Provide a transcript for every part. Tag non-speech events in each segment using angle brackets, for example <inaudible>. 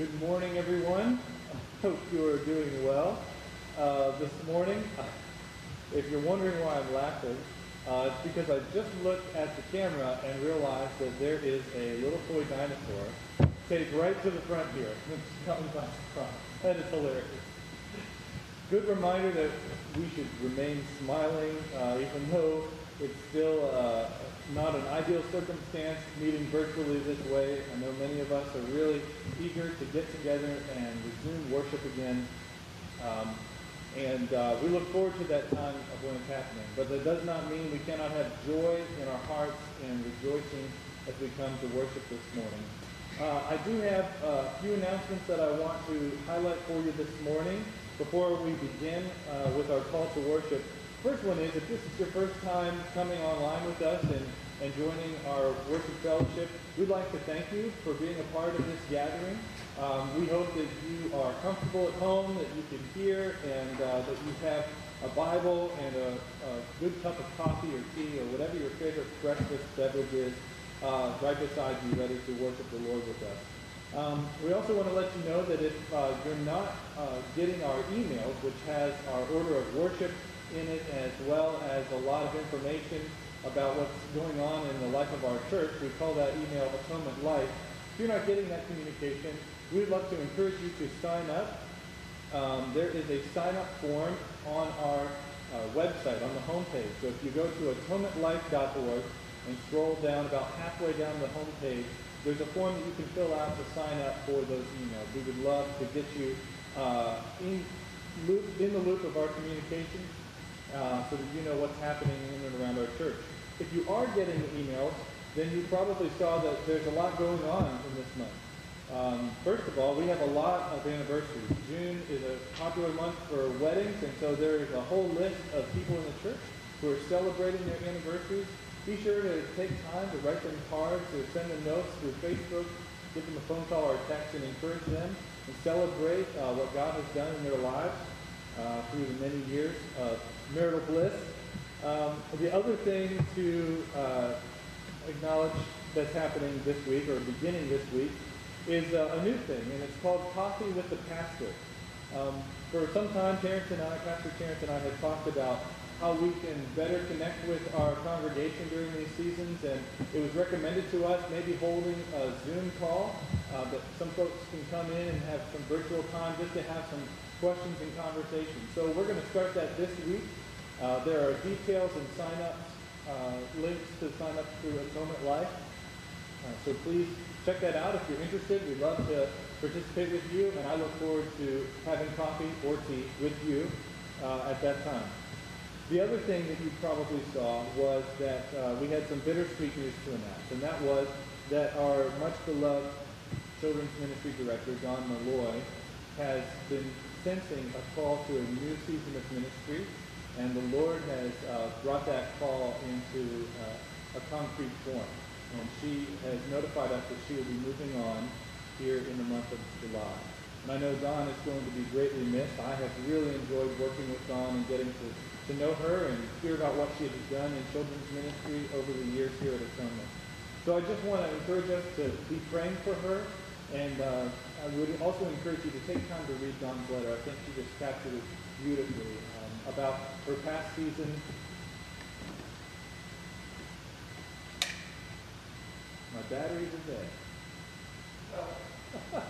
Good morning, everyone. I hope you are doing well. Uh, this morning, <laughs> if you're wondering why I'm laughing, uh, it's because I just looked at the camera and realized that there is a little toy dinosaur taped right to the front here. <laughs> That is hilarious. Good reminder that we should remain smiling, uh, even though it's still uh, not an ideal circumstance meeting virtually this way. I know many of us are really eager to get together and resume worship again. Um, and uh, we look forward to that time of when it's happening. But that does not mean we cannot have joy in our hearts and rejoicing as we come to worship this morning. Uh, I do have a few announcements that I want to highlight for you this morning before we begin uh, with our call to worship. First one is if this is your first time coming online with us and, and joining our worship fellowship, we'd like to thank you for being a part of this gathering. Um, we hope that you are comfortable at home, that you can hear, and uh, that you have a Bible and a, a, good cup of coffee or tea or whatever your favorite breakfast beverage is uh, right beside you, ready to worship the Lord with us. Um, we also want to let you know that if uh, you're not uh, getting our emails, which has our order of worship in it, as well as a lot of information about what's going on in the life of our church. We call that email Atonement Life. If you're not getting that communication, we'd love to encourage you to sign up. Um, there is a sign-up form on our uh, website, on the homepage. So if you go to atonementlife.org and scroll down about halfway down the homepage, there's a form that you can fill out to sign up for those emails. We would love to get you uh, in, loop, in the loop of our communication uh, so that you know what's happening in and around our church. If you are getting emails, then you probably saw that there's a lot going on in this month. Um, first of all, we have a lot of anniversaries. June is a popular month for weddings, and so there is a whole list of people in the church who are celebrating their anniversaries. Be sure to take time to write them cards or send them notes through Facebook, give them a phone call or text and encourage them and celebrate uh, what God has done in their lives uh, through the many years of marital bliss. Um, the other thing to uh, acknowledge that's happening this week, or beginning this week, is uh, a new thing, and it's called Coffee with the Pastor. Um, for some time, Terrence and I, Pastor Terrence and I, have talked about how we can better connect with our congregation during these seasons, and it was recommended to us maybe holding a Zoom call uh, that some folks can come in and have some virtual time just to have some questions and conversations. So we're going to start that this week. Uh, there are details and sign-ups, uh, links to sign up through Atonement Life. Uh, so please check that out if you're interested. We'd love to participate with you, and I look forward to having coffee or tea with you uh, at that time. The other thing that you probably saw was that uh, we had some bittersweet news to announce, and that was that our much beloved children's ministry director, Dawn Malloy, has been sensing a call to a new season of ministry, and the Lord has uh, brought that call into uh, a concrete form. And she has notified us that she will be moving on here in the month of July. And I know Dawn is going to be greatly missed. I have really enjoyed working with Dawn and getting to, to know her and hear about what she has done in children's ministry over the years here at Atonement. So I just want to encourage us to be praying for her and uh, I would also encourage you to take time to read Dawn's letter. I think she just captured it beautifully um, about her past season. My batteries are dead. <laughs>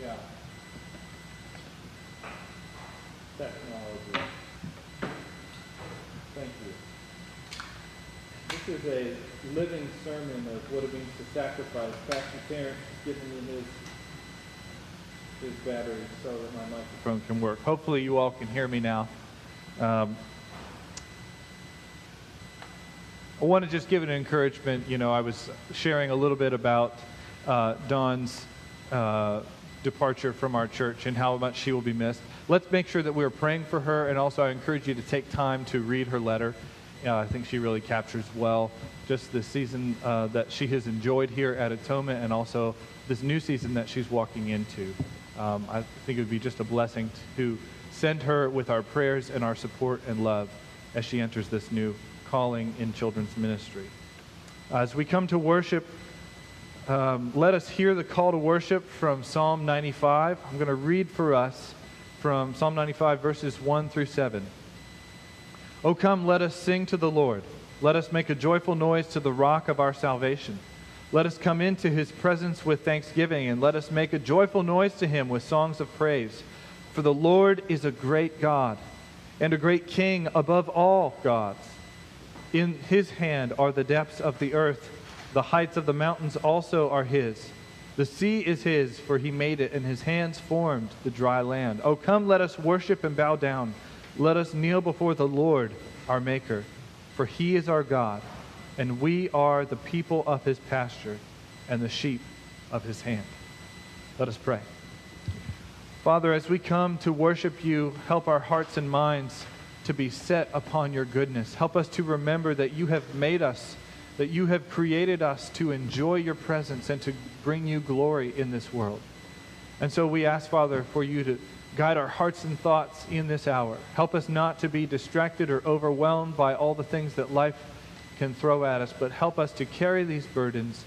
yeah. Technology. Thank you. This is a living sermon of what it means to sacrifice. Pastor Terrence is giving me his his battery so that my microphone can work. Hopefully you all can hear me now. Um, I want to just give an encouragement. You know, I was sharing a little bit about uh, Dawn's uh, departure from our church and how much she will be missed. Let's make sure that we're praying for her, and also I encourage you to take time to read her letter. Uh, I think she really captures well just the season uh, that she has enjoyed here at Atonement and also this new season that she's walking into. Um, I think it would be just a blessing to Send her with our prayers and our support and love as she enters this new calling in children's ministry. As we come to worship, um, let us hear the call to worship from Psalm 95. I'm going to read for us from Psalm 95, verses 1 through 7. O come, let us sing to the Lord. Let us make a joyful noise to the rock of our salvation. Let us come into his presence with thanksgiving, and let us make a joyful noise to him with songs of praise. For the Lord is a great God and a great King above all gods. In his hand are the depths of the earth, the heights of the mountains also are his. The sea is his, for he made it, and his hands formed the dry land. Oh, come, let us worship and bow down. Let us kneel before the Lord, our Maker, for he is our God, and we are the people of his pasture and the sheep of his hand. Let us pray. Father, as we come to worship you, help our hearts and minds to be set upon your goodness. Help us to remember that you have made us, that you have created us to enjoy your presence and to bring you glory in this world. And so we ask, Father, for you to guide our hearts and thoughts in this hour. Help us not to be distracted or overwhelmed by all the things that life can throw at us, but help us to carry these burdens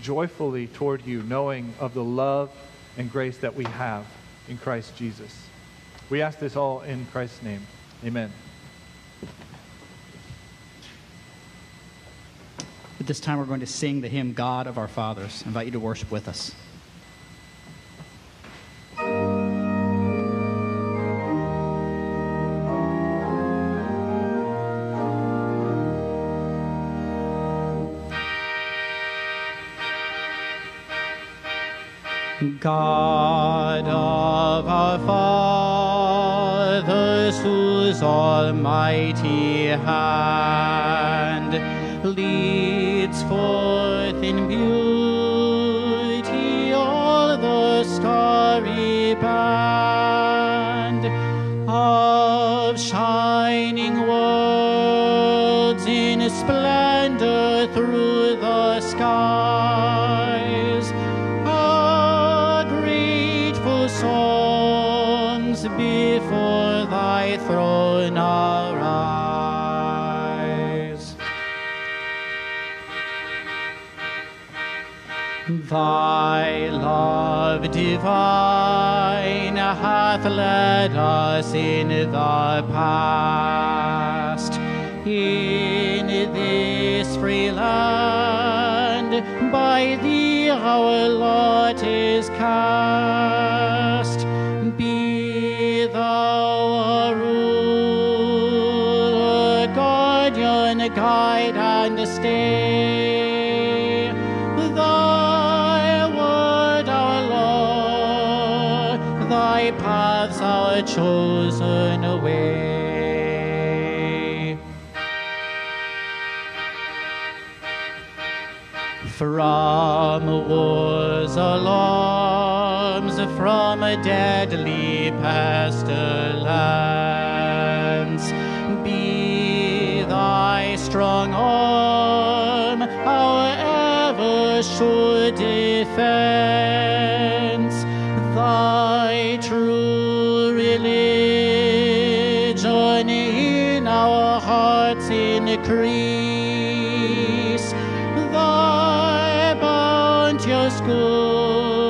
joyfully toward you, knowing of the love and grace that we have in Christ Jesus. We ask this all in Christ's name. Amen. At this time, we're going to sing the hymn God of Our Fathers. I invite you to worship with us. Almighty hand. Leads Thy love divine hath led us in the past. In this free land, by thee our lot is cast. Thy paths our chosen way. From war's alarms, from a deadly pestilence, be thy strong arm our ever sure defense. Increase. Thy bounteous goodness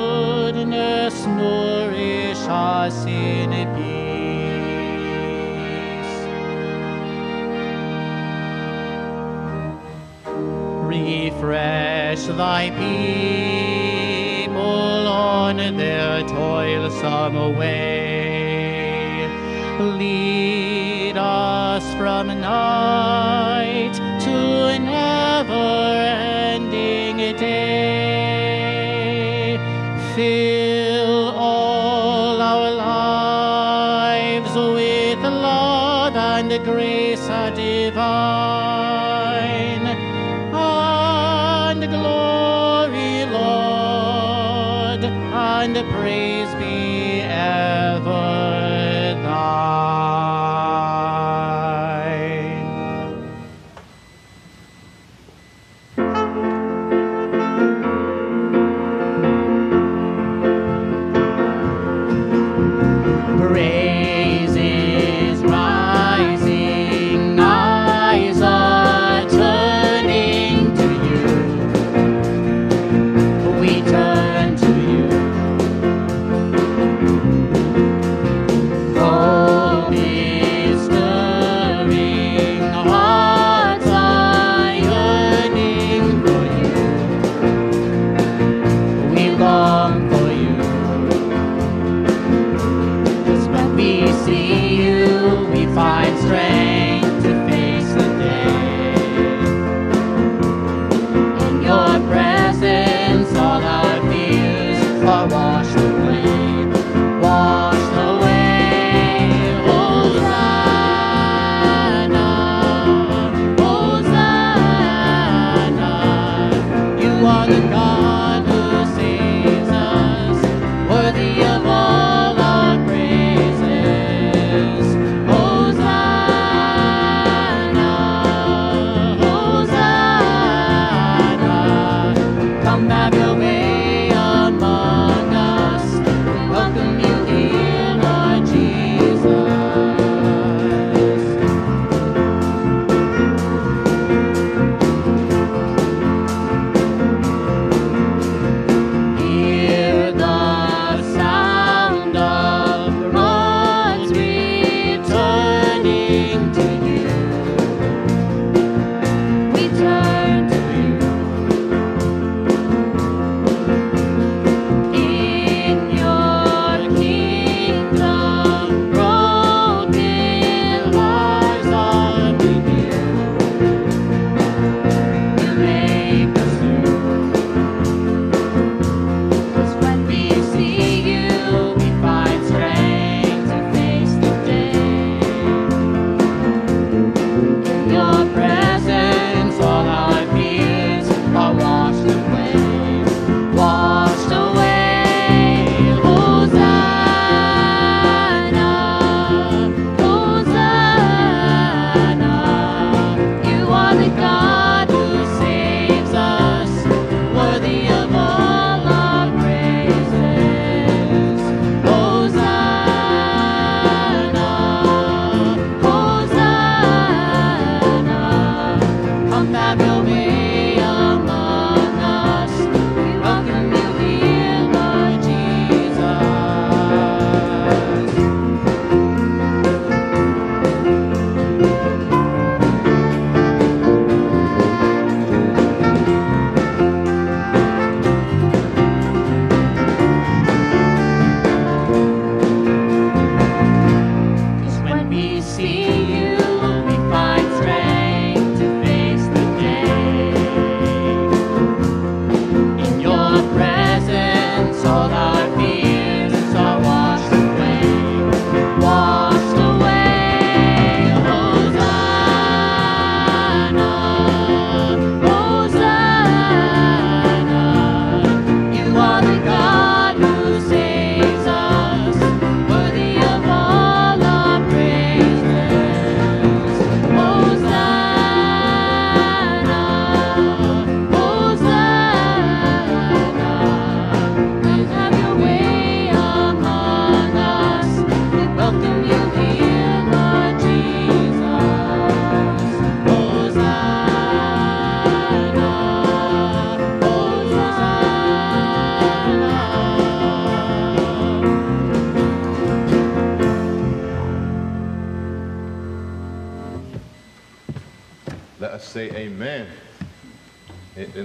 nourish us in peace. Refresh thy people on their toilsome way. Lead us from night to never-ending day. Fill all our lives with love and grace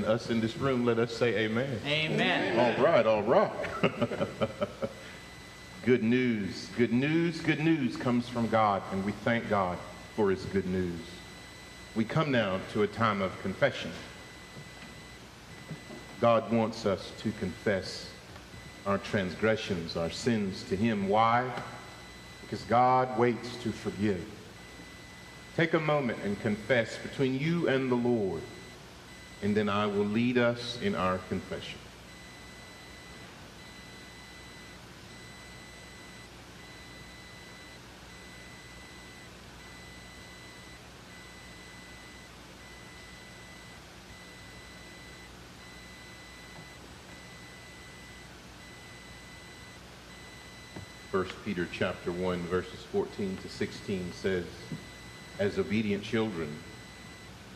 us in this room, let us say amen. Amen. All right, all right. <laughs> good news, good news, good news comes from God, and we thank God for his good news. We come now to a time of confession. God wants us to confess our transgressions, our sins to him. Why? Because God waits to forgive. Take a moment and confess between you and the Lord, and then I will lead us in our confession. First Peter chapter 1 verses 14 to 16 says, As obedient children,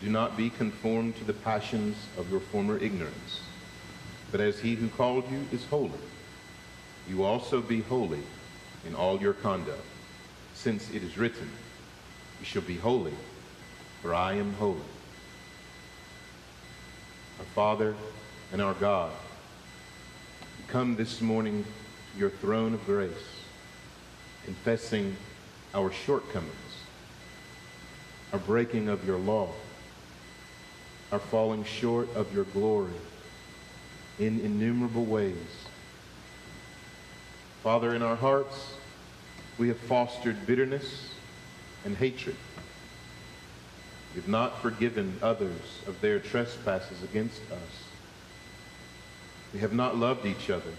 do not be conformed to the passions of your former ignorance, but as he who called you is holy, you also be holy in all your conduct, since it is written, You shall be holy, for I am holy. Our Father and our God, we come this morning to your throne of grace, confessing our shortcomings, our breaking of your law, our falling short of your glory in innumerable ways. Father, in our hearts, we have fostered bitterness and hatred. We've not forgiven others of their trespasses against us. We have not loved each other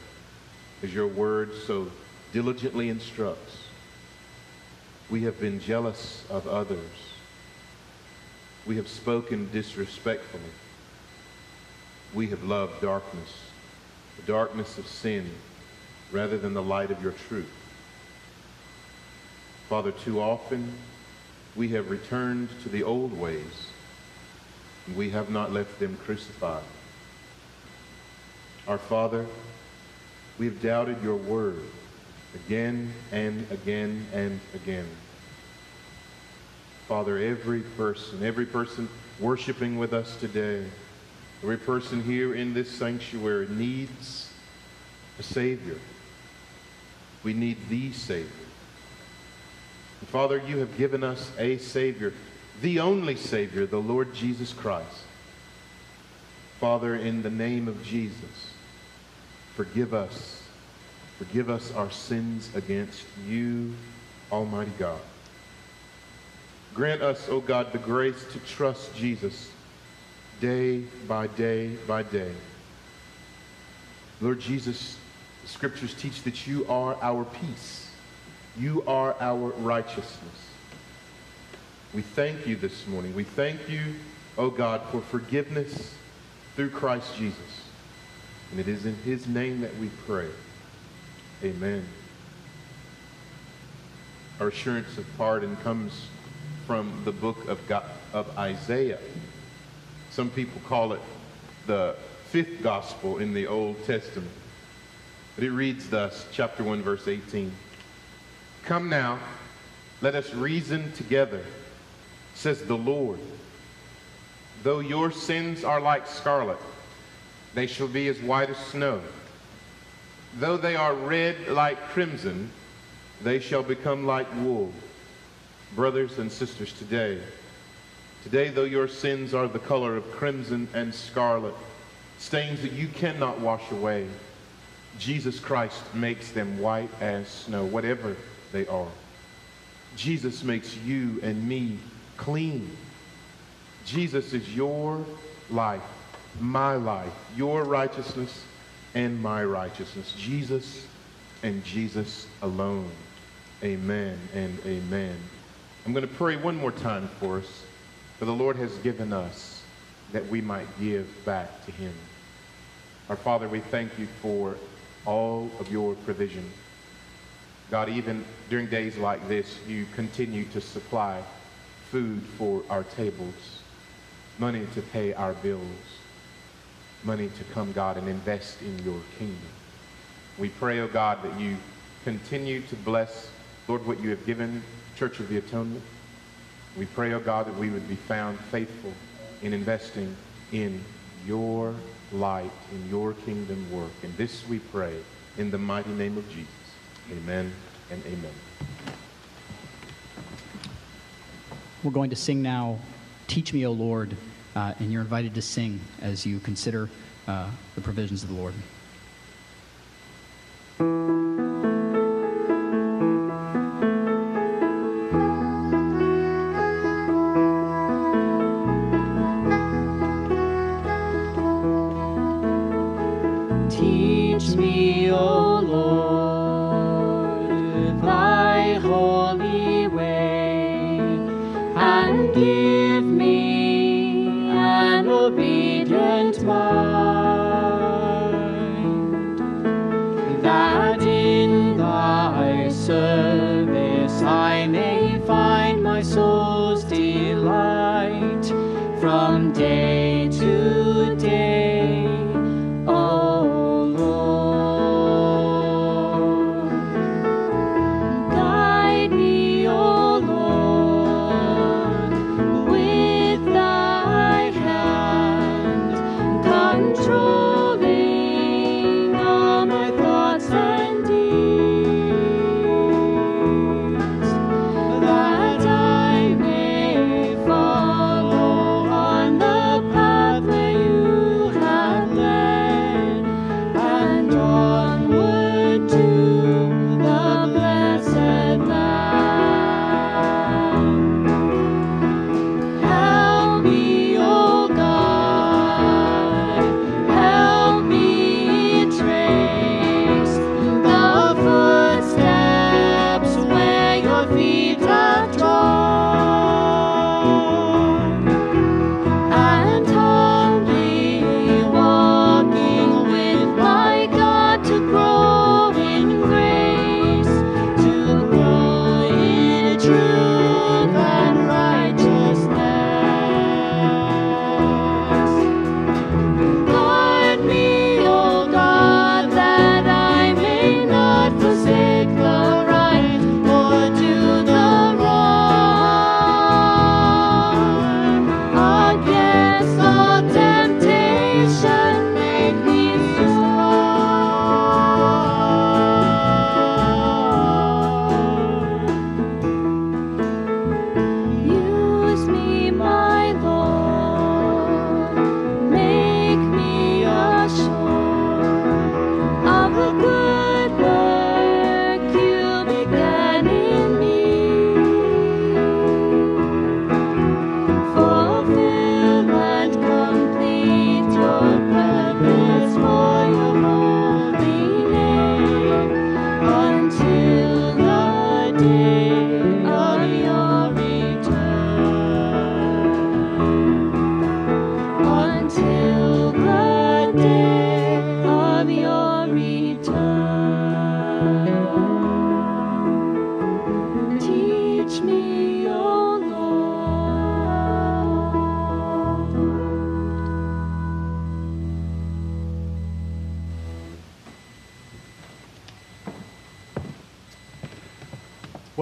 as your word so diligently instructs. We have been jealous of others. We have spoken disrespectfully. we have loved darkness, the darkness of sin, rather than the light of your truth. Father, too often we have returned to the old ways, and we have not left them crucified. Our Father, we have doubted your word again and again and again. Father, every person, every person worshiping with us today, every person here in this sanctuary needs a Savior. We need the Savior. And Father, you have given us a Savior, the only Savior, the Lord Jesus Christ. Father, in the name of Jesus, forgive us. Forgive us our sins against you, Almighty God. Grant us, O God, the grace to trust Jesus day by day by day. Lord Jesus, the scriptures teach that you are our peace. You are our righteousness. We thank you this morning. We thank you, O God, for forgiveness through Christ Jesus. And it is in his name that we pray. Amen. Our assurance of pardon comes from the book of, God, of Isaiah. Some people call it the fifth gospel in the Old Testament. But it reads thus, chapter 1, verse 18. Come now, let us reason together, says the Lord. Though your sins are like scarlet, they shall be as white as snow. Though they are red like crimson, they shall become like wool. Brothers and sisters, today, today, though your sins are the color of crimson and scarlet, stains that you cannot wash away, Jesus Christ makes them white as snow, whatever they are. Jesus makes you and me clean. Jesus is your life, my life, your righteousness and my righteousness. Jesus and Jesus alone. Amen and amen. I'm going to pray one more time for us, for the Lord has given us that we might give back to him. Our Father, we thank you for all of your provision. God, even during days like this, you continue to supply food for our tables, money to pay our bills, money to come, God, and invest in your kingdom. We pray, oh God, that you continue to bless, Lord, what you have given Church of the Atonement. We pray, oh God, that we would be found faithful in investing in your light, in your kingdom work. And this we pray in the mighty name of Jesus. Amen and amen. We're going to sing now, Teach Me, O Lord, uh, and you're invited to sing as you consider uh, the provisions of the Lord. From day to day.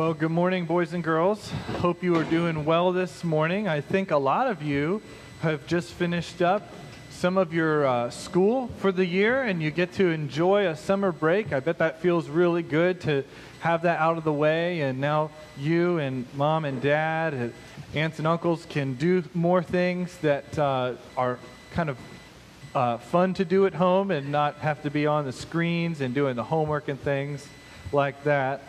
Well, good morning, boys and girls. Hope you are doing well this morning. I think a lot of you have just finished up some of your uh, school for the year and you get to enjoy a summer break. I bet that feels really good to have that out of the way. And now you and mom and dad, and aunts and uncles can do more things that uh, are kind of uh, fun to do at home and not have to be on the screens and doing the homework and things like that.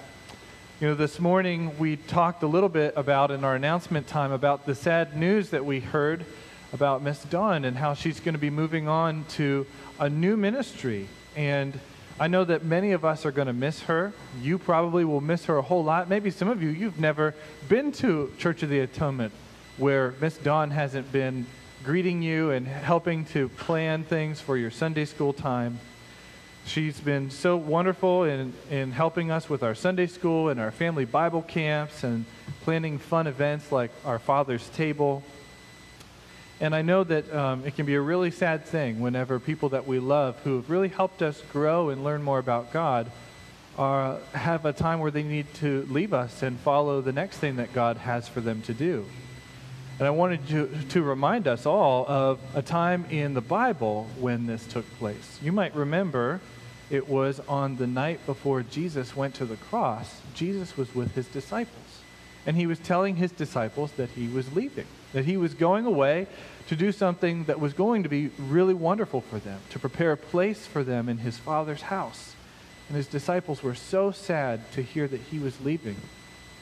You know, this morning we talked a little bit about in our announcement time about the sad news that we heard about Miss Dawn and how she's going to be moving on to a new ministry. And I know that many of us are going to miss her. You probably will miss her a whole lot. Maybe some of you, you've never been to Church of the Atonement where Miss Dawn hasn't been greeting you and helping to plan things for your Sunday school time. She's been so wonderful in, in helping us with our Sunday school and our family Bible camps and planning fun events like our Father's Table. And I know that um, it can be a really sad thing whenever people that we love who have really helped us grow and learn more about God are, have a time where they need to leave us and follow the next thing that God has for them to do. And I wanted to, to remind us all of a time in the Bible when this took place. You might remember it was on the night before Jesus went to the cross. Jesus was with his disciples. And he was telling his disciples that he was leaving, that he was going away to do something that was going to be really wonderful for them, to prepare a place for them in his Father's house. And his disciples were so sad to hear that he was leaving.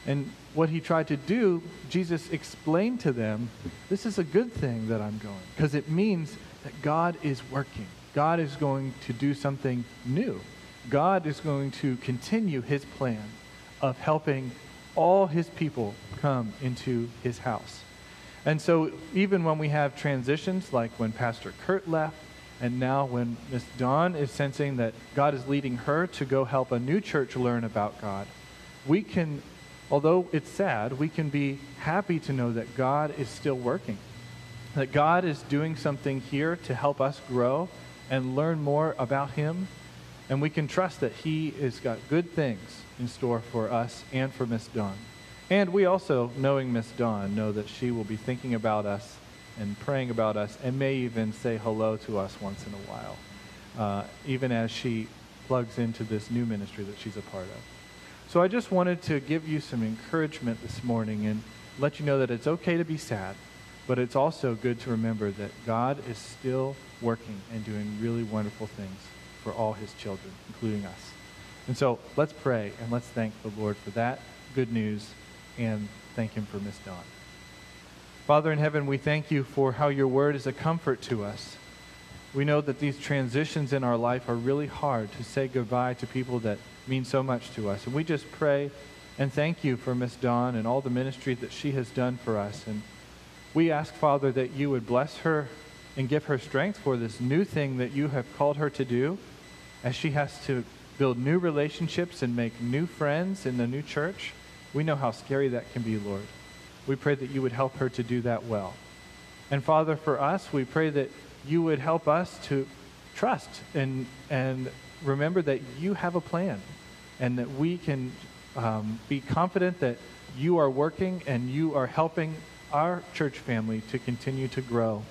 And what he tried to do, Jesus explained to them, this is a good thing that I'm going, because it means that God is working. God is going to do something new. God is going to continue his plan of helping all his people come into his house. And so, even when we have transitions, like when Pastor Kurt left, and now when Miss Dawn is sensing that God is leading her to go help a new church learn about God, we can although it's sad, we can be happy to know that God is still working, that God is doing something here to help us grow and learn more about Him. And we can trust that He has got good things in store for us and for Miss Dawn. And we also, knowing Miss Dawn, know that she will be thinking about us and praying about us and may even say hello to us once in a while, uh, even as she plugs into this new ministry that she's a part of. So I just wanted to give you some encouragement this morning and let you know that it's okay to be sad, but it's also good to remember that God is still working and doing really wonderful things for all his children, including us. And so let's pray and let's thank the Lord for that good news and thank him for Miss Dawn. Father in heaven, we thank you for how your word is a comfort to us. We know that these transitions in our life are really hard to say goodbye to people that mean so much to us. And we just pray and thank you for Miss Dawn and all the ministry that she has done for us. And we ask, Father, that you would bless her and give her strength for this new thing that you have called her to do as she has to build new relationships and make new friends in the new church. We know how scary that can be, Lord. We pray that you would help her to do that well. And Father, for us, we pray that you would help us to trust and, and remember that you have a plan and that we can um, be confident that you are working and you are helping our church family to continue to grow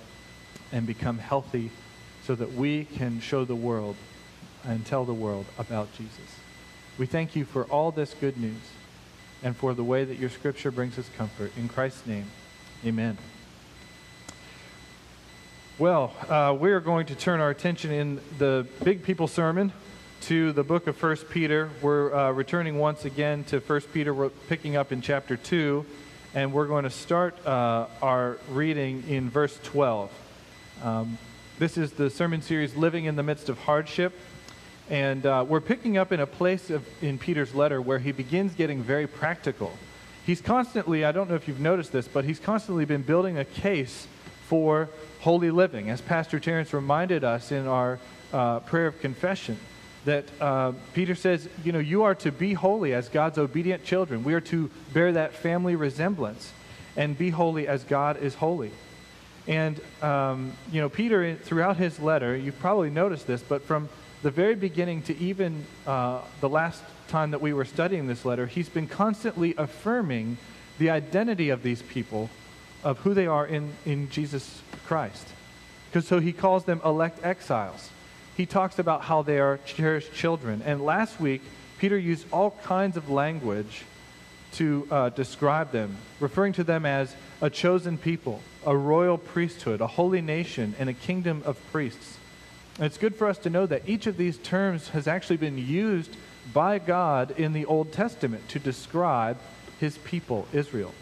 and become healthy so that we can show the world and tell the world about Jesus. We thank you for all this good news and for the way that your scripture brings us comfort. In Christ's name, amen. Well, uh, we are going to turn our attention in the Big People sermon to the book of 1 Peter. We're uh, returning once again to 1 Peter. We're picking up in chapter 2, and we're going to start uh, our reading in verse 12. Um, this is the sermon series, Living in the Midst of Hardship. And uh, we're picking up in a place of, in Peter's letter where he begins getting very practical. He's constantly, I don't know if you've noticed this, but he's constantly been building a case for holy living, as Pastor Terrence reminded us in our uh, prayer of confession. That uh, Peter says, you know, you are to be holy as God's obedient children. We are to bear that family resemblance and be holy as God is holy. And, um, you know, Peter, throughout his letter, you've probably noticed this, but from the very beginning to even uh, the last time that we were studying this letter, he's been constantly affirming the identity of these people, of who they are in, in Jesus Christ. Because so he calls them elect exiles. He talks about how they are cherished children. And last week, Peter used all kinds of language to uh, describe them, referring to them as a chosen people, a royal priesthood, a holy nation, and a kingdom of priests. And it's good for us to know that each of these terms has actually been used by God in the Old Testament to describe his people, Israel.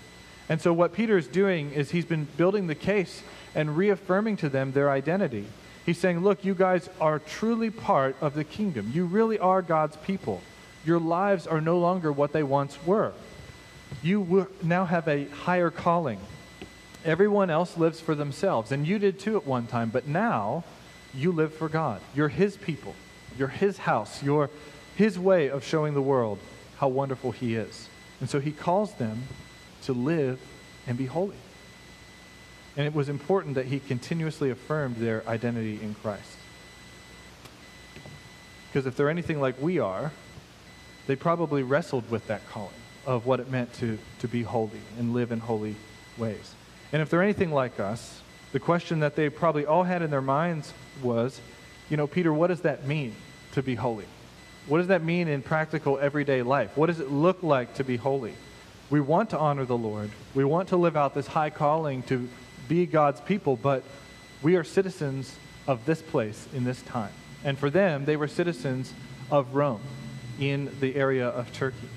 And so, what Peter is doing is he's been building the case and reaffirming to them their identity. He's saying, Look, you guys are truly part of the kingdom. You really are God's people. Your lives are no longer what they once were. You now have a higher calling. Everyone else lives for themselves, and you did too at one time, but now you live for God. You're His people, you're His house, you're His way of showing the world how wonderful He is. And so He calls them to live and be holy. And it was important that He continuously affirmed their identity in Christ. Because if they're anything like we are, they probably wrestled with that calling of what it meant to, to be holy and live in holy ways. And if they're anything like us, the question that they probably all had in their minds was, you know, Peter, what does that mean to be holy? What does that mean in practical everyday life? What does it look like to be holy? We want to honor the Lord. We want to live out this high calling to be God's people, but we are citizens of this place in this time. And for them, they were citizens of Rome in the area of Turkey.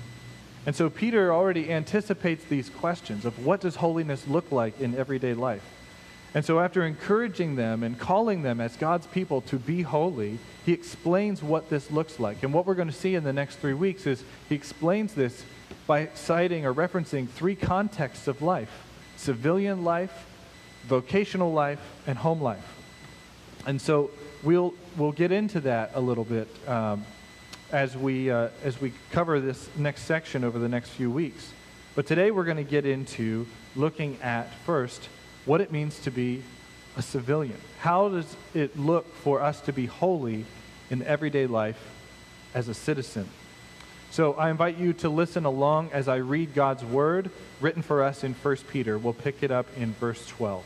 And so Peter already anticipates these questions of what does holiness look like in everyday life? And so after encouraging them and calling them as God's people to be holy, he explains what this looks like. And what we're going to see in the next three weeks is he explains this by citing or referencing three contexts of life civilian life, vocational life, and home life. And so we'll, we'll get into that a little bit um, as we, uh, as we cover this next section over the next few weeks. But today we're going to get into looking at first what it means to be a civilian. How does it look for us to be holy in everyday life as a citizen? So I invite you to listen along as I read God's word written for us in 1 Peter. We'll pick it up in verse 12.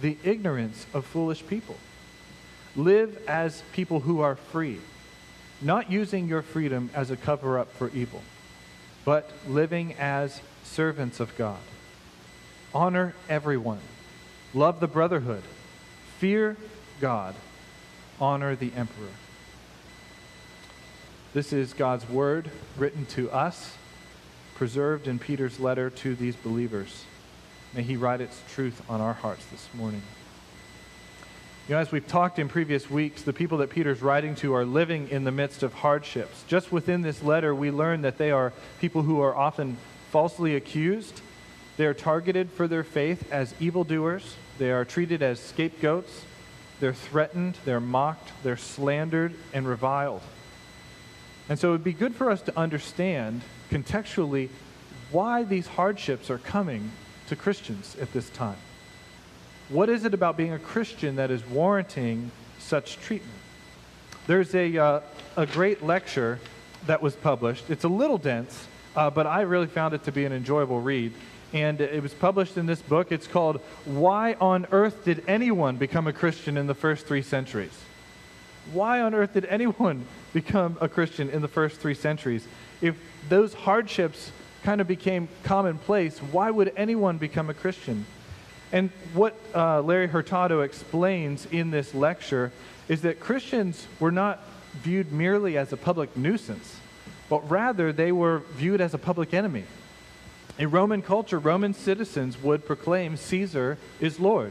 the ignorance of foolish people. Live as people who are free, not using your freedom as a cover up for evil, but living as servants of God. Honor everyone, love the brotherhood, fear God, honor the emperor. This is God's word written to us, preserved in Peter's letter to these believers. May he write its truth on our hearts this morning. You know, as we've talked in previous weeks, the people that Peter's writing to are living in the midst of hardships. Just within this letter, we learn that they are people who are often falsely accused. They are targeted for their faith as evildoers. They are treated as scapegoats. They're threatened, they're mocked, they're slandered, and reviled. And so it would be good for us to understand contextually why these hardships are coming to Christians at this time. What is it about being a Christian that is warranting such treatment? There's a, uh, a great lecture that was published. It's a little dense, uh, but I really found it to be an enjoyable read. And it was published in this book. It's called Why on Earth Did Anyone Become a Christian in the First Three Centuries? Why on earth did anyone become a Christian in the first three centuries? If those hardships kind of became commonplace, why would anyone become a Christian? And what uh, Larry Hurtado explains in this lecture is that Christians were not viewed merely as a public nuisance, but rather they were viewed as a public enemy. In Roman culture, Roman citizens would proclaim Caesar is Lord.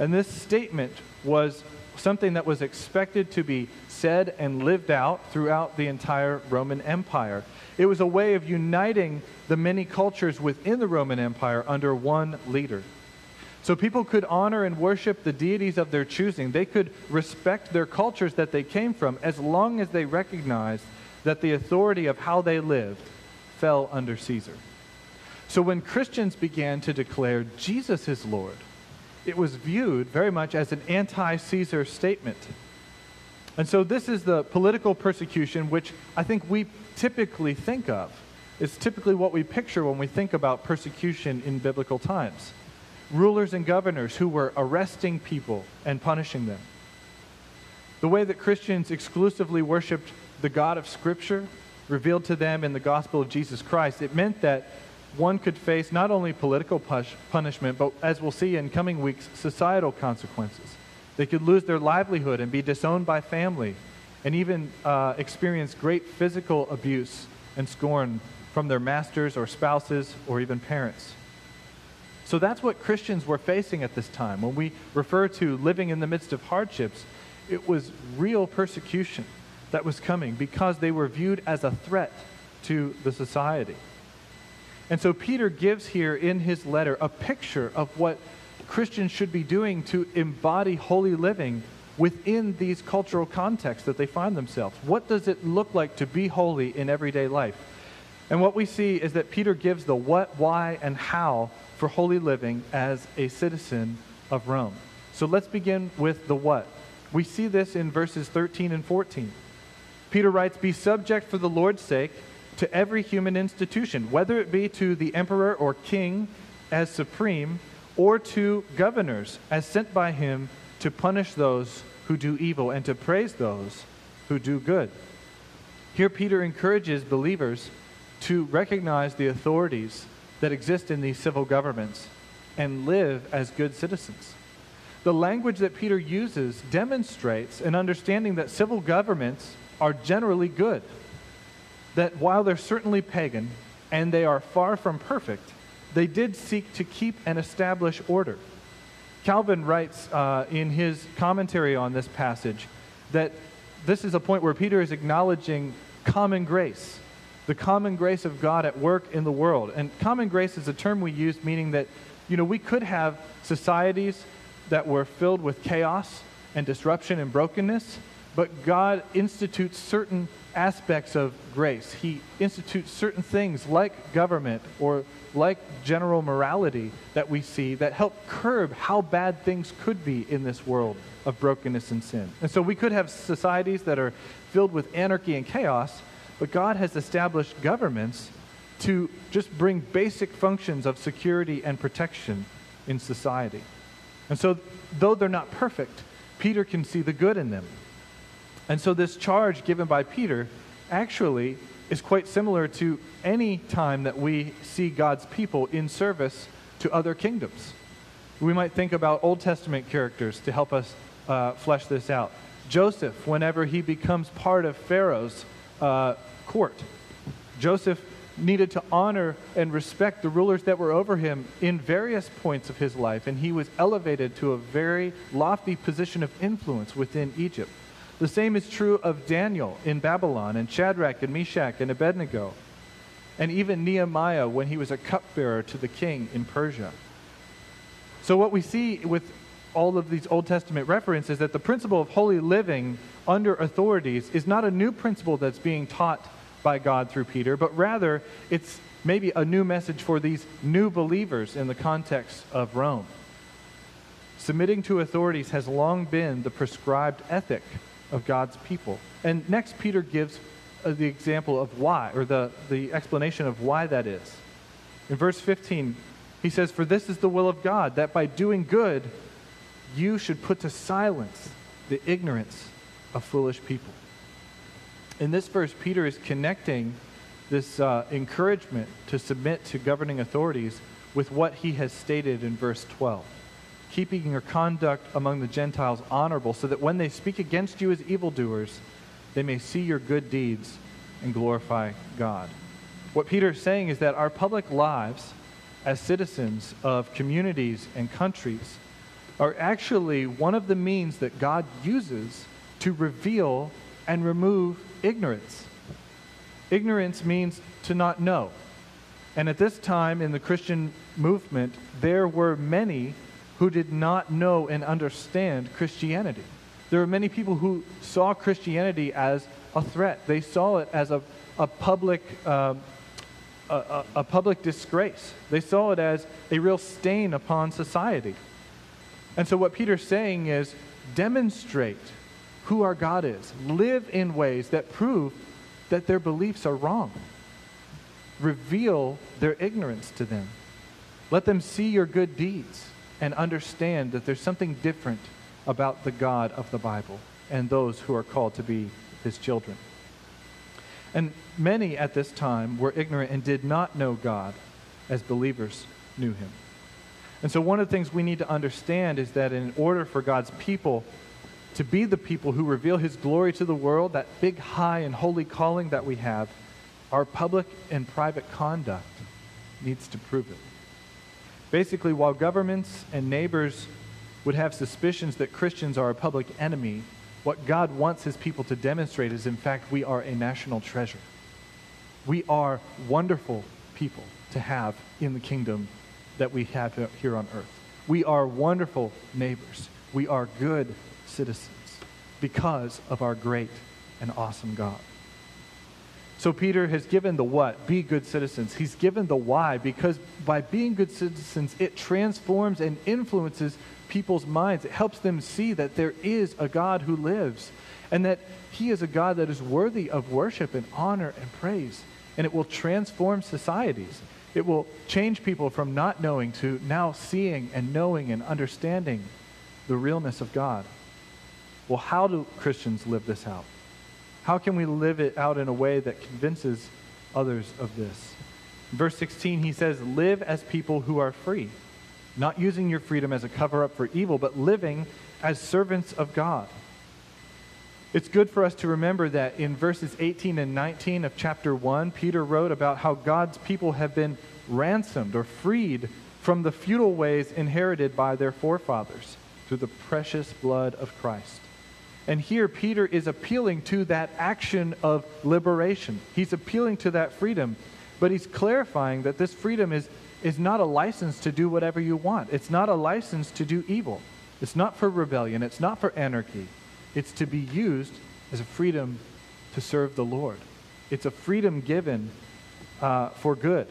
And this statement was something that was expected to be said and lived out throughout the entire Roman Empire. It was a way of uniting the many cultures within the Roman Empire under one leader. So people could honor and worship the deities of their choosing. They could respect their cultures that they came from as long as they recognized that the authority of how they lived fell under Caesar. So when Christians began to declare Jesus is Lord, it was viewed very much as an anti Caesar statement. And so this is the political persecution which I think we typically think of. It's typically what we picture when we think about persecution in biblical times. Rulers and governors who were arresting people and punishing them. The way that Christians exclusively worshiped the God of Scripture revealed to them in the gospel of Jesus Christ, it meant that one could face not only political push, punishment, but as we'll see in coming weeks, societal consequences. They could lose their livelihood and be disowned by family, and even uh, experience great physical abuse and scorn from their masters or spouses or even parents. So that's what Christians were facing at this time. When we refer to living in the midst of hardships, it was real persecution that was coming because they were viewed as a threat to the society. And so Peter gives here in his letter a picture of what Christians should be doing to embody holy living within these cultural contexts that they find themselves. What does it look like to be holy in everyday life? And what we see is that Peter gives the what, why, and how for holy living as a citizen of Rome. So let's begin with the what. We see this in verses 13 and 14. Peter writes, Be subject for the Lord's sake to every human institution, whether it be to the emperor or king as supreme, or to governors as sent by him to punish those who do evil and to praise those who do good. Here, Peter encourages believers to recognize the authorities that exist in these civil governments and live as good citizens. The language that Peter uses demonstrates an understanding that civil governments are generally good that while they're certainly pagan and they are far from perfect, they did seek to keep and establish order. Calvin writes uh, in his commentary on this passage that this is a point where Peter is acknowledging common grace, the common grace of God at work in the world. And common grace is a term we use meaning that, you know, we could have societies that were filled with chaos and disruption and brokenness, but God institutes certain aspects of grace. He institutes certain things like government or like general morality that we see that help curb how bad things could be in this world of brokenness and sin. And so we could have societies that are filled with anarchy and chaos, but God has established governments to just bring basic functions of security and protection in society. And so, though they're not perfect, Peter can see the good in them. And so, this charge given by Peter actually is quite similar to any time that we see God's people in service to other kingdoms. We might think about Old Testament characters to help us uh, flesh this out. Joseph, whenever he becomes part of Pharaoh's uh, court, Joseph needed to honor and respect the rulers that were over him in various points of his life, and he was elevated to a very lofty position of influence within Egypt. The same is true of Daniel in Babylon, and Shadrach and Meshach and Abednego, and even Nehemiah when he was a cupbearer to the king in Persia. So, what we see with all of these Old Testament references is that the principle of holy living under authorities is not a new principle that's being taught by God through Peter, but rather it's maybe a new message for these new believers in the context of Rome. Submitting to authorities has long been the prescribed ethic of God's people. And next, Peter gives uh, the example of why, or the, the explanation of why that is. In verse 15, he says, For this is the will of God, that by doing good, you should put to silence the ignorance of foolish people. In this verse, Peter is connecting this uh, encouragement to submit to governing authorities with what he has stated in verse 12 keeping your conduct among the Gentiles honorable, so that when they speak against you as evildoers, they may see your good deeds and glorify God. What Peter is saying is that our public lives as citizens of communities and countries are actually one of the means that God uses to reveal and remove ignorance. Ignorance means to not know. And at this time in the Christian movement, there were many who did not know and understand Christianity. There were many people who saw Christianity as a threat. They saw it as a, a public um, a, a, a public disgrace. They saw it as a real stain upon society. And so, what Peter's saying is demonstrate who our God is, live in ways that prove that their beliefs are wrong, reveal their ignorance to them, let them see your good deeds and understand that there's something different about the God of the Bible and those who are called to be his children. And many at this time were ignorant and did not know God as believers knew him. And so, one of the things we need to understand is that in order for God's people to be the people who reveal his glory to the world, that big, high, and holy calling that we have, our public and private conduct needs to prove it. Basically, while governments and neighbors would have suspicions that Christians are a public enemy, what God wants his people to demonstrate is, in fact, we are a national treasure. We are wonderful people to have in the kingdom that we have here on earth. We are wonderful neighbors. We are good citizens because of our great and awesome God. So Peter has given the what, be good citizens. He's given the why because by being good citizens, it transforms and influences people's minds. It helps them see that there is a God who lives and that he is a God that is worthy of worship and honor and praise. And it will transform societies. It will change people from not knowing to now seeing and knowing and understanding the realness of God. Well, how do Christians live this out? How can we live it out in a way that convinces others of this? Verse 16, he says, Live as people who are free not using your freedom as a cover up for evil, but living as servants of God. It's good for us to remember that in verses 18 and 19 of chapter 1, Peter wrote about how God's people have been ransomed or freed from the futile ways inherited by their forefathers through the precious blood of Christ. And here, Peter is appealing to that action of liberation. He's appealing to that freedom, but he's clarifying that this freedom is is not a license to do whatever you want. It's not a license to do evil. It's not for rebellion. It's not for anarchy. It's to be used as a freedom to serve the Lord. It's a freedom given uh, for good.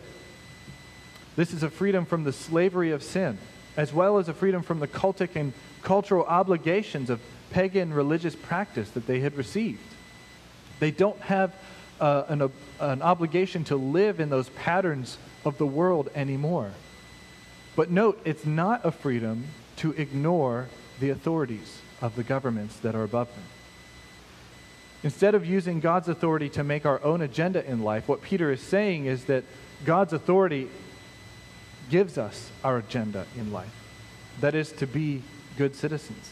This is a freedom from the slavery of sin, as well as a freedom from the cultic and cultural obligations of pagan religious practice that they had received. They don't have uh, an, an obligation to live in those patterns of the world anymore. But note, it's not a freedom to ignore the authorities of the governments that are above them. Instead of using God's authority to make our own agenda in life, what Peter is saying is that God's authority gives us our agenda in life. That is to be good citizens.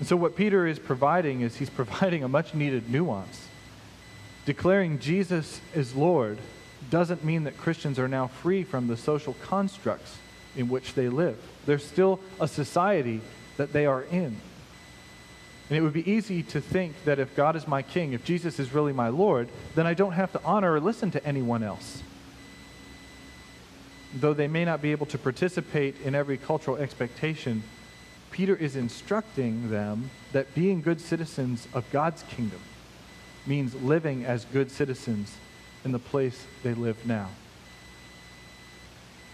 And so, what Peter is providing is he's <laughs> providing a much needed nuance. Declaring Jesus is Lord doesn't mean that Christians are now free from the social constructs in which they live. There's still a society that they are in. And it would be easy to think that if God is my king, if Jesus is really my Lord, then I don't have to honor or listen to anyone else. Though they may not be able to participate in every cultural expectation, Peter is instructing them that being good citizens of God's kingdom means living as good citizens in the place they live now.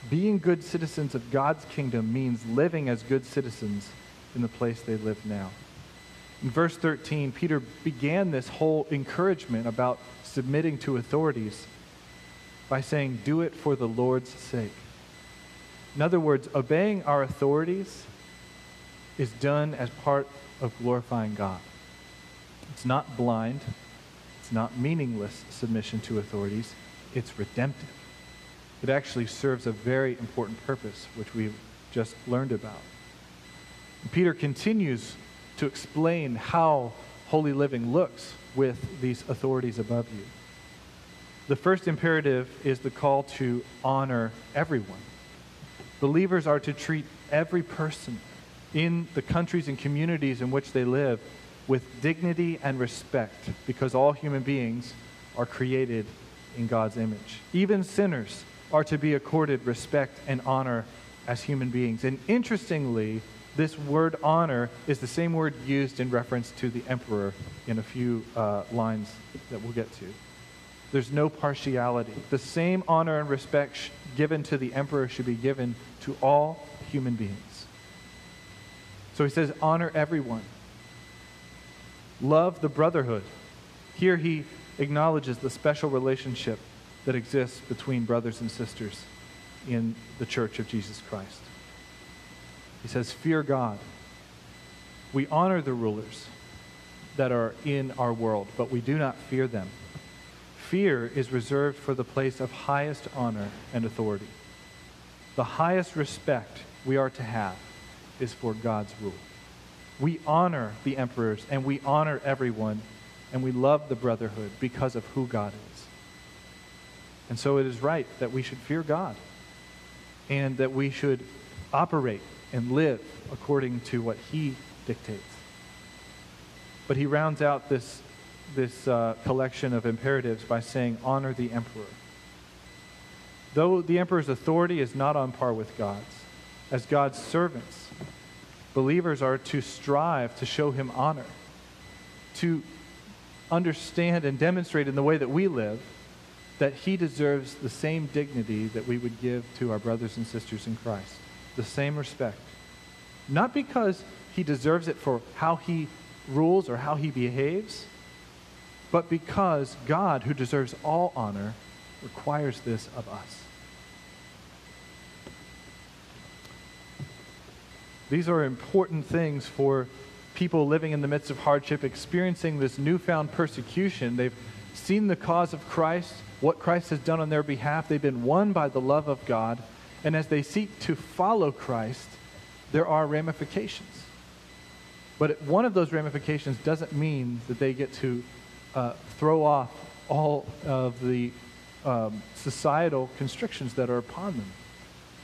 Being good citizens of God's kingdom means living as good citizens in the place they live now. In verse 13, Peter began this whole encouragement about submitting to authorities by saying, Do it for the Lord's sake. In other words, obeying our authorities is done as part of glorifying God. It's not blind, it's not meaningless submission to authorities, it's redemptive. It actually serves a very important purpose, which we've just learned about. Peter continues to explain how holy living looks with these authorities above you. The first imperative is the call to honor everyone. Believers are to treat every person in the countries and communities in which they live with dignity and respect because all human beings are created in God's image. Even sinners are to be accorded respect and honor as human beings. And interestingly, this word honor is the same word used in reference to the emperor in a few uh, lines that we'll get to. There's no partiality. The same honor and respect sh- given to the emperor should be given to all human beings. So he says, honor everyone. Love the brotherhood. Here he acknowledges the special relationship that exists between brothers and sisters in the church of Jesus Christ. He says, Fear God. We honor the rulers that are in our world, but we do not fear them. Fear is reserved for the place of highest honor and authority. The highest respect we are to have is for God's rule. We honor the emperors and we honor everyone and we love the brotherhood because of who God is. And so it is right that we should fear God and that we should operate and live according to what He dictates. But he rounds out this, this uh, collection of imperatives by saying, honor the emperor. Though the emperor's authority is not on par with God's, as God's servants, believers are to strive to show him honor, to understand and demonstrate in the way that we live that he deserves the same dignity that we would give to our brothers and sisters in Christ, the same respect. Not because he deserves it for how he rules or how he behaves, but because God, who deserves all honor, requires this of us. These are important things for people living in the midst of hardship, experiencing this newfound persecution. They've seen the cause of Christ, what Christ has done on their behalf. They've been won by the love of God. And as they seek to follow Christ, there are ramifications. But one of those ramifications doesn't mean that they get to uh, throw off all of the um, societal constrictions that are upon them.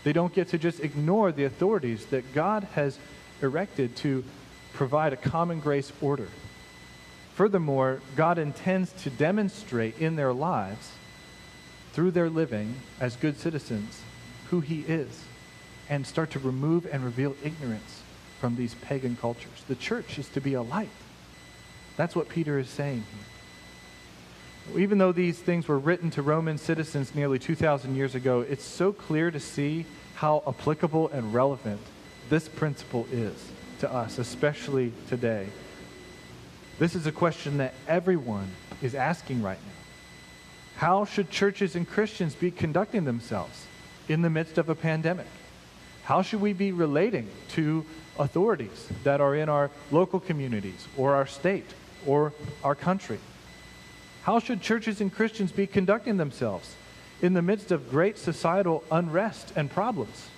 They don't get to just ignore the authorities that God has erected to provide a common grace order. Furthermore, God intends to demonstrate in their lives, through their living as good citizens, who He is, and start to remove and reveal ignorance from these pagan cultures. The church is to be a light. That's what Peter is saying here. Even though these things were written to Roman citizens nearly 2,000 years ago, it's so clear to see how applicable and relevant this principle is to us, especially today. This is a question that everyone is asking right now. How should churches and Christians be conducting themselves in the midst of a pandemic? How should we be relating to authorities that are in our local communities or our state or our country? How should churches and Christians be conducting themselves in the midst of great societal unrest and problems?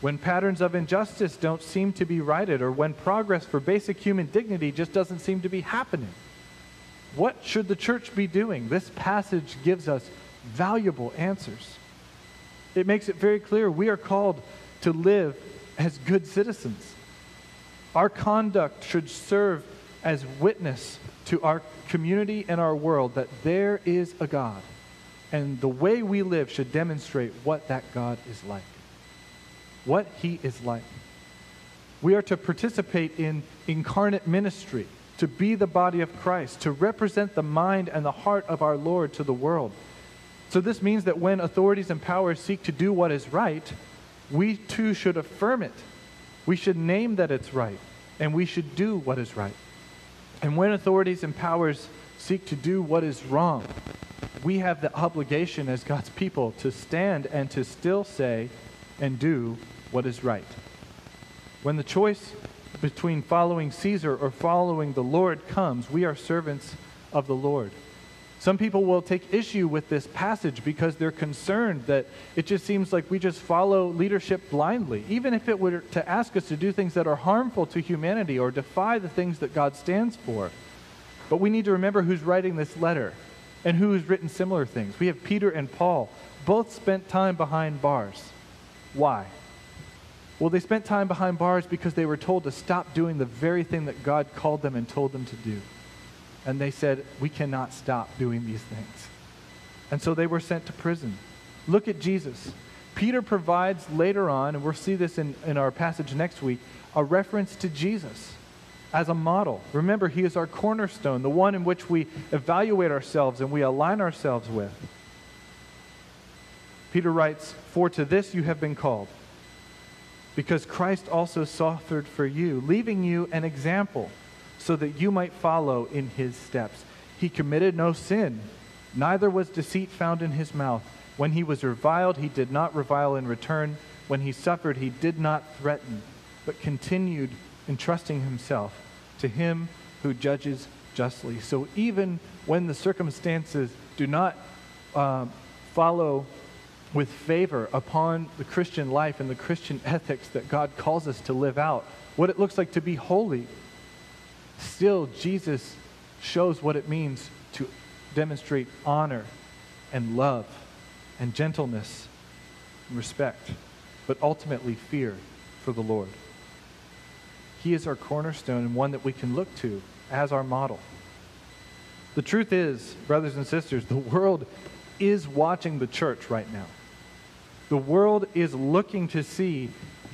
When patterns of injustice don't seem to be righted, or when progress for basic human dignity just doesn't seem to be happening? What should the church be doing? This passage gives us valuable answers. It makes it very clear we are called to live as good citizens. Our conduct should serve as witness to our community and our world that there is a God. And the way we live should demonstrate what that God is like, what he is like. We are to participate in incarnate ministry, to be the body of Christ, to represent the mind and the heart of our Lord to the world. So, this means that when authorities and powers seek to do what is right, we too should affirm it. We should name that it's right, and we should do what is right. And when authorities and powers seek to do what is wrong, we have the obligation as God's people to stand and to still say and do what is right. When the choice between following Caesar or following the Lord comes, we are servants of the Lord. Some people will take issue with this passage because they're concerned that it just seems like we just follow leadership blindly, even if it were to ask us to do things that are harmful to humanity or defy the things that God stands for. But we need to remember who's writing this letter and who has written similar things. We have Peter and Paul, both spent time behind bars. Why? Well, they spent time behind bars because they were told to stop doing the very thing that God called them and told them to do. And they said, We cannot stop doing these things. And so they were sent to prison. Look at Jesus. Peter provides later on, and we'll see this in, in our passage next week, a reference to Jesus as a model. Remember, he is our cornerstone, the one in which we evaluate ourselves and we align ourselves with. Peter writes, For to this you have been called, because Christ also suffered for you, leaving you an example, so that you might follow in his steps. He committed no sin, neither was deceit found in his mouth. When he was reviled, he did not revile in return. When he suffered, he did not threaten, but continued entrusting himself to him who judges justly. So even when the circumstances do not uh, follow with favor upon the Christian life and the Christian <laughs> ethics that God calls us to live out, what it looks like to be holy, still Jesus shows what it means to demonstrate honor and love and gentleness and respect, but ultimately fear for the Lord. He is our cornerstone and one that we can look to as our model. The truth is, brothers and sisters, the world is watching the church right now. The world is looking to see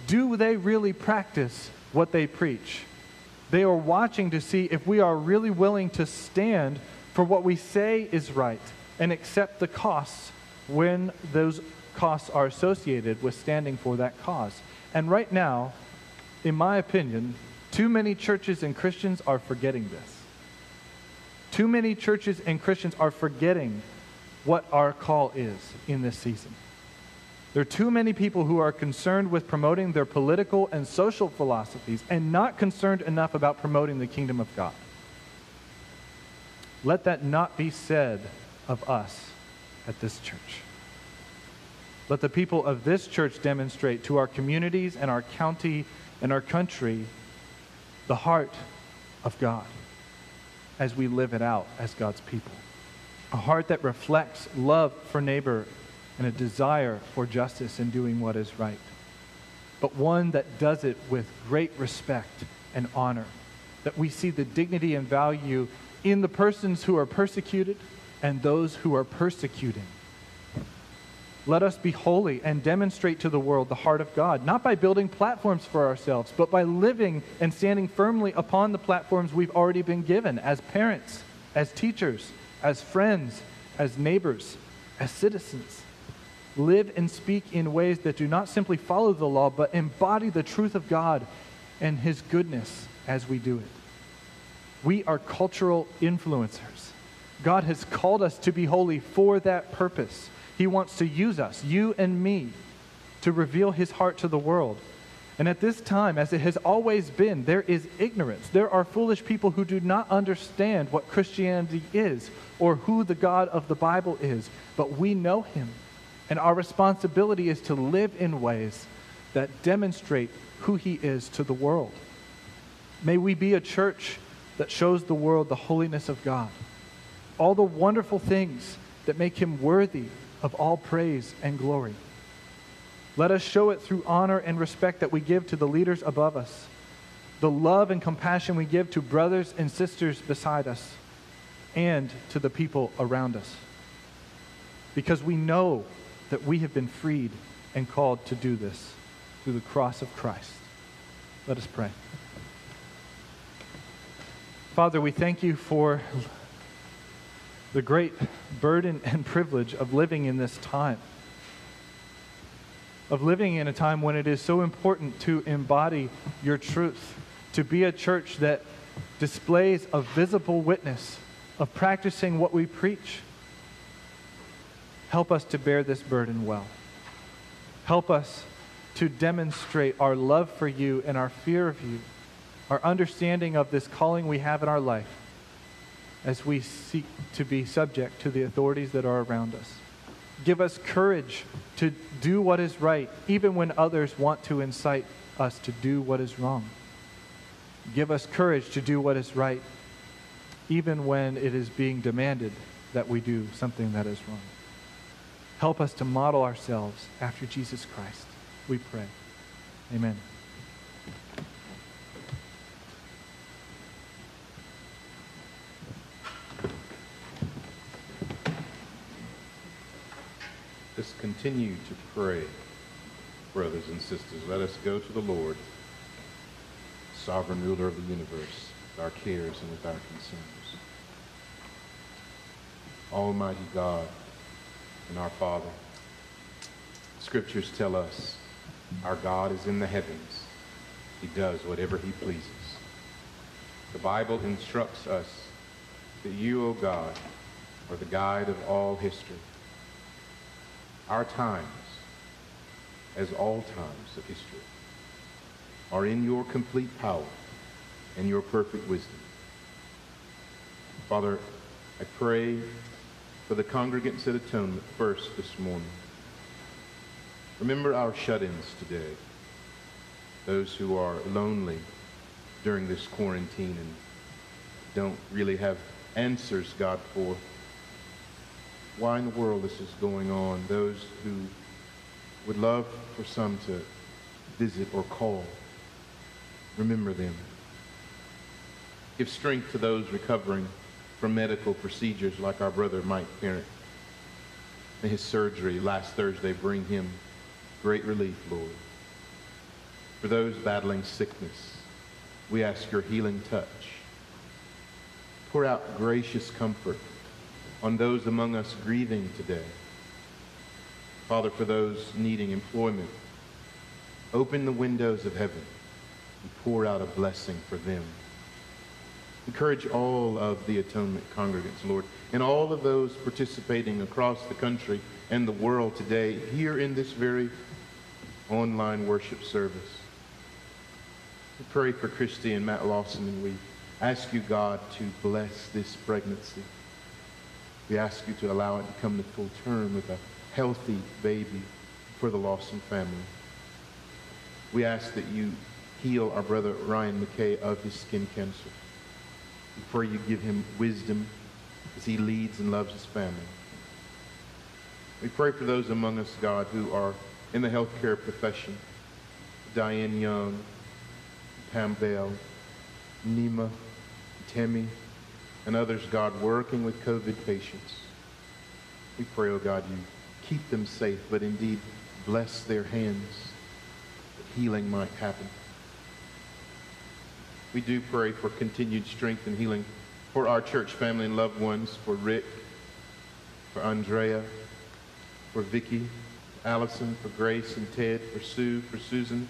do they really practice what they preach? They are watching to see if we are really willing to stand for what we say is right and accept the costs when those costs are associated with standing for that cause. And right now, in my opinion, too many churches and Christians are forgetting this. Too many churches and Christians are forgetting what our call is in this season. There are too many people who are concerned with promoting their political and social philosophies and not concerned enough about promoting the kingdom of God. Let that not be said of us at this church. Let the people of this church demonstrate to our communities and our county and our country the heart of God as we live it out as God's people. A heart that reflects love for neighbor and a desire for justice and doing what is right, but one that does it with great respect and honor. That we see the dignity and value in the persons who are persecuted and those who are persecuting. Let us be holy and demonstrate to the world the heart of God, not by building platforms for ourselves, but by living and standing firmly upon the platforms we've already been given as parents, as teachers, as friends, as neighbors, as citizens. Live and speak in ways that do not simply follow the law, but embody the truth of God and His goodness as we do it. We are cultural influencers. God has called us to be holy for that purpose. He wants to use us, you and me, to reveal his heart to the world. And at this time, as it has always been, there is ignorance. There are foolish people who do not understand what Christianity is or who the God of the Bible is. But we know him. And our responsibility is to live in ways that demonstrate who he is to the world. May we be a church that shows the world the holiness of God, all the wonderful things that make him worthy of all praise and glory. Let us show it through honor and respect that we give to the leaders above us, the love and compassion we give to brothers and sisters beside us, and to the people around us. Because we know that we have been freed and called to do this through the cross of Christ. Let us pray. Father, we thank you for the great burden and privilege of living in this time. Of living in a time when it is so important to embody your truth, to be a church that displays a visible witness of practicing what we preach. Help us to bear this burden well. Help us to demonstrate our love for you and our fear of you, our understanding of this calling we have in our life as we seek to be subject to the authorities that are around us. Give us courage to do what is right, even when others want to incite us to do what is wrong. Give us courage to do what is right, even when it is being demanded that we do something that is wrong. Help us to model ourselves after Jesus Christ, we pray. Amen. Let's continue to pray, brothers and sisters. Let us go to the Lord, sovereign ruler of the universe, with our cares and with our concerns. Almighty God and our Father, scriptures tell us our God is in the heavens. He does whatever he pleases. The Bible instructs us that you, O God, are the guide of all history. Our times, as all times of history, are in your complete power and your perfect wisdom. Father, I pray for the congregants at Atonement first this morning. Remember our shut-ins today, those who are lonely during this quarantine and don't really have answers, God, for why in the world this is going on. Those who would love for some to visit or call. Remember them. Give strength to those recovering from medical procedures like our brother Mike Parent. May his surgery last Thursday bring him great relief, Lord. For those battling sickness, we ask your healing touch. Pour out gracious comfort on those among us grieving today. Father, for those needing employment, open the windows of heaven and pour out a blessing for them. Encourage all of the atonement congregants, Lord, and all of those participating across the country and the world today here in this very online worship service. We pray for Christy and Matt Lawson, and we ask you, God, to bless this pregnancy. We ask you to allow it to come to full term with a healthy baby for the Lawson family. We ask that you heal our brother Ryan McKay of his skin cancer. We pray you give him wisdom as he leads and loves his family. We pray for those among us, God, who are in the healthcare profession. Diane Young, Pam Bell, Nima, Tammy, and others, God, working with COVID patients. We pray, oh God, you keep them safe, but indeed bless their hands that healing might happen. We do pray for continued strength and healing for our church family and loved ones, for Rick, for Andrea, for Vicky, Allison, for Grace and Ted, for Sue, for Susan,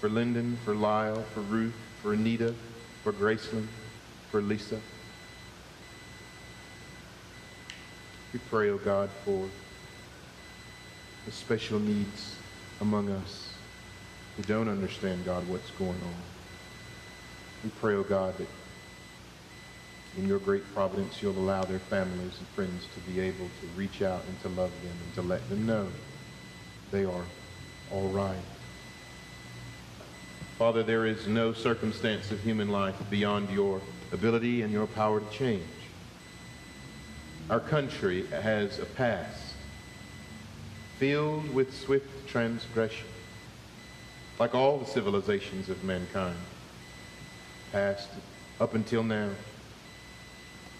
for Lyndon, for Lyle, for Ruth, for Anita, for Graceland, for Lisa. We pray, O oh God, for the special needs among us who don't understand, God, what's going on. We pray, O oh God, that in your great providence you'll allow their families and friends to be able to reach out and to love them and to let them know they are all right. Father, there is no circumstance of human life beyond your ability and your power to change. Our country has a past filled with swift transgression, like all the civilizations of mankind, past up until now,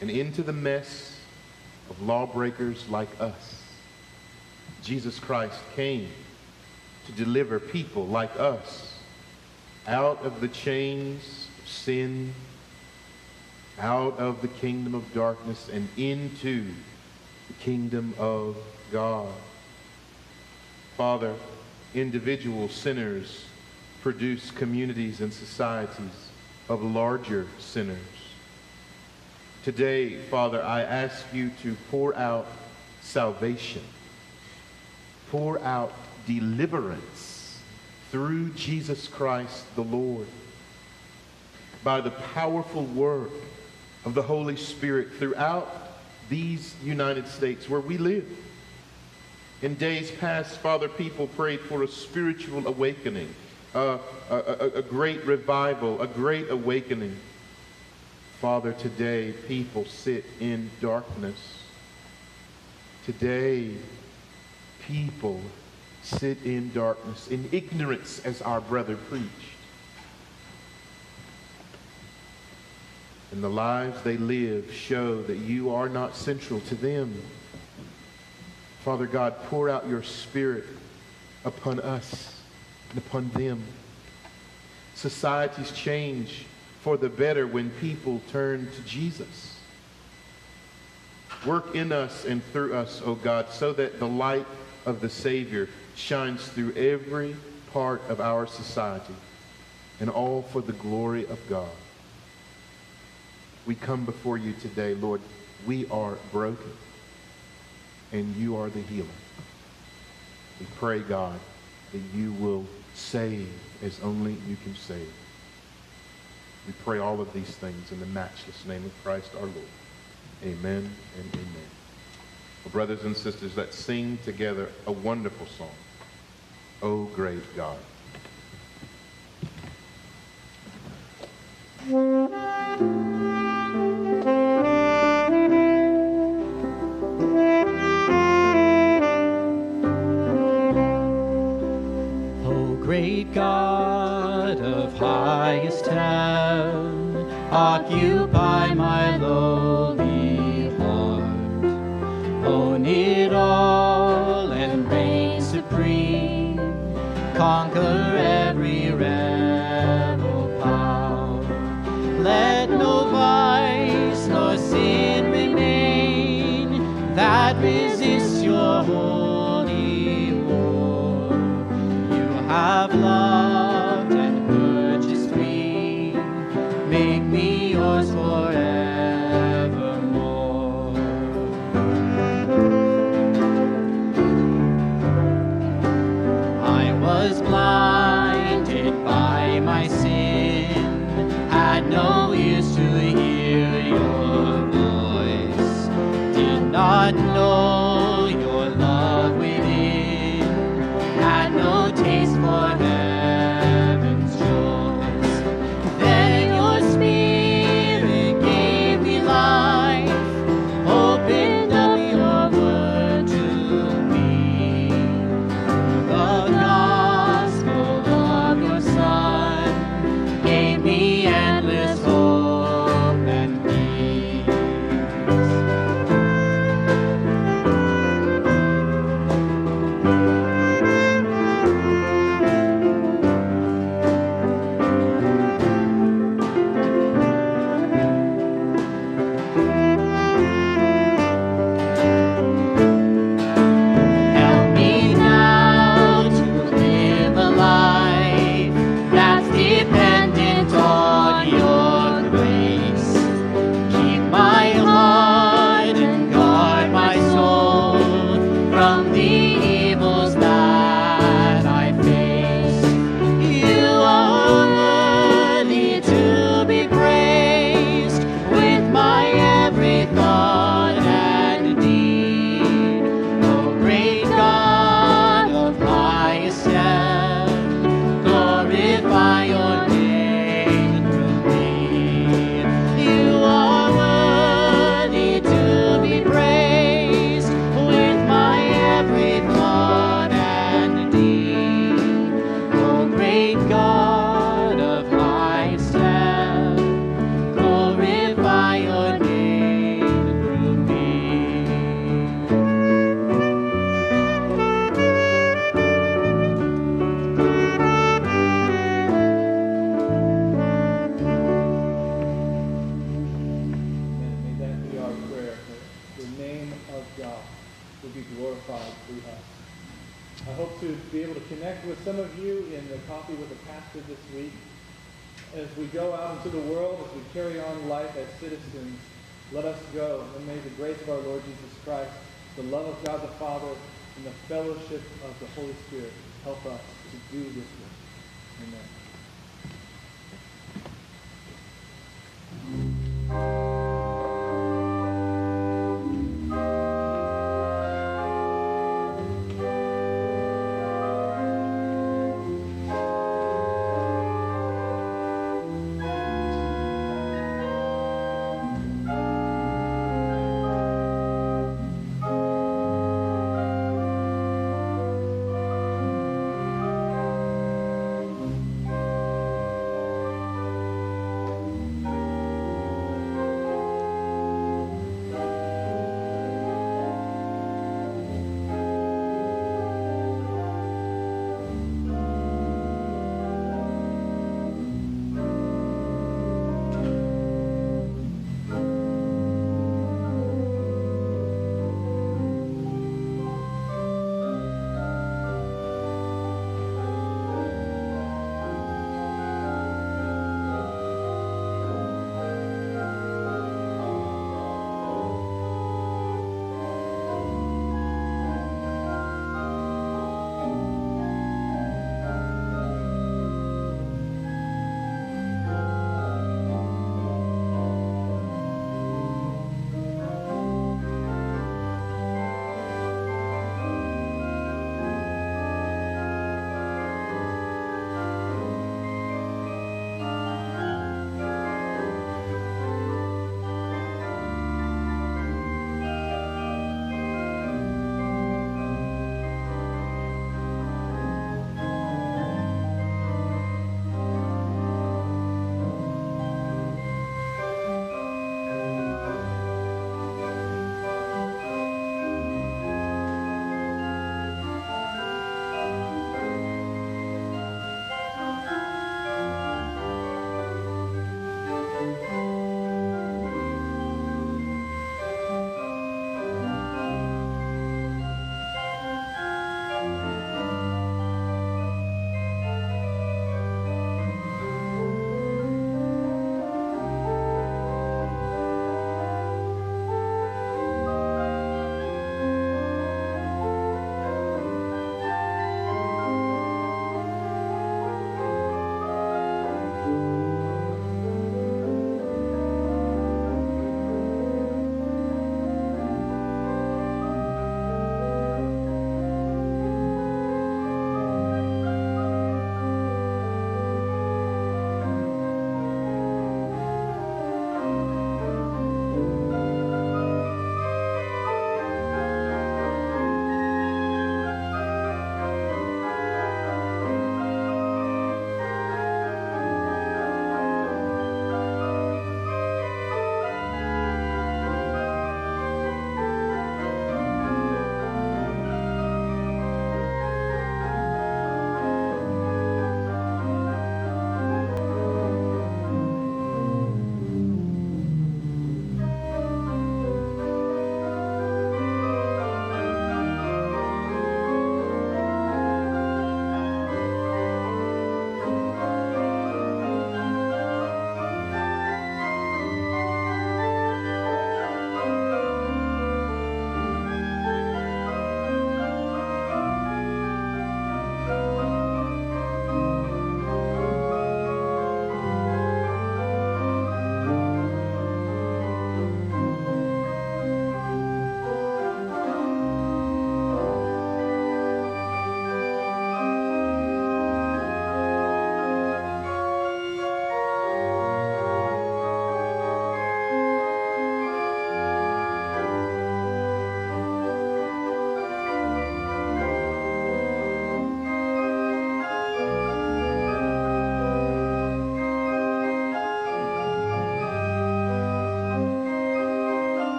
and into the mess of lawbreakers like us. Jesus Christ came to deliver people like us out of the chains of sin out of the kingdom of darkness and into the kingdom of God. Father, individual sinners produce communities and societies of larger sinners. Today, Father, I ask you to pour out salvation, pour out deliverance through Jesus Christ the Lord by the powerful work of the Holy Spirit throughout these United States where we live. In days past, Father, people prayed for a spiritual awakening, a, a, a great revival, a great awakening. Father, today people sit in darkness. Today, people sit in darkness, in ignorance, as our brother preached. And the lives they live show that you are not central to them. Father God, pour out your spirit upon us and upon them. Societies change for the better when people turn to Jesus. Work in us and through us, O God, so that the light of the Savior shines through every part of our society and all for the glory of God. We come before you today, Lord. We are broken, and you are the healer. We pray, God, that you will save as only you can save. We pray all of these things in the matchless name of Christ our Lord. Amen and amen. Well, brothers and sisters, let's sing together a wonderful song. O great God. Occupy my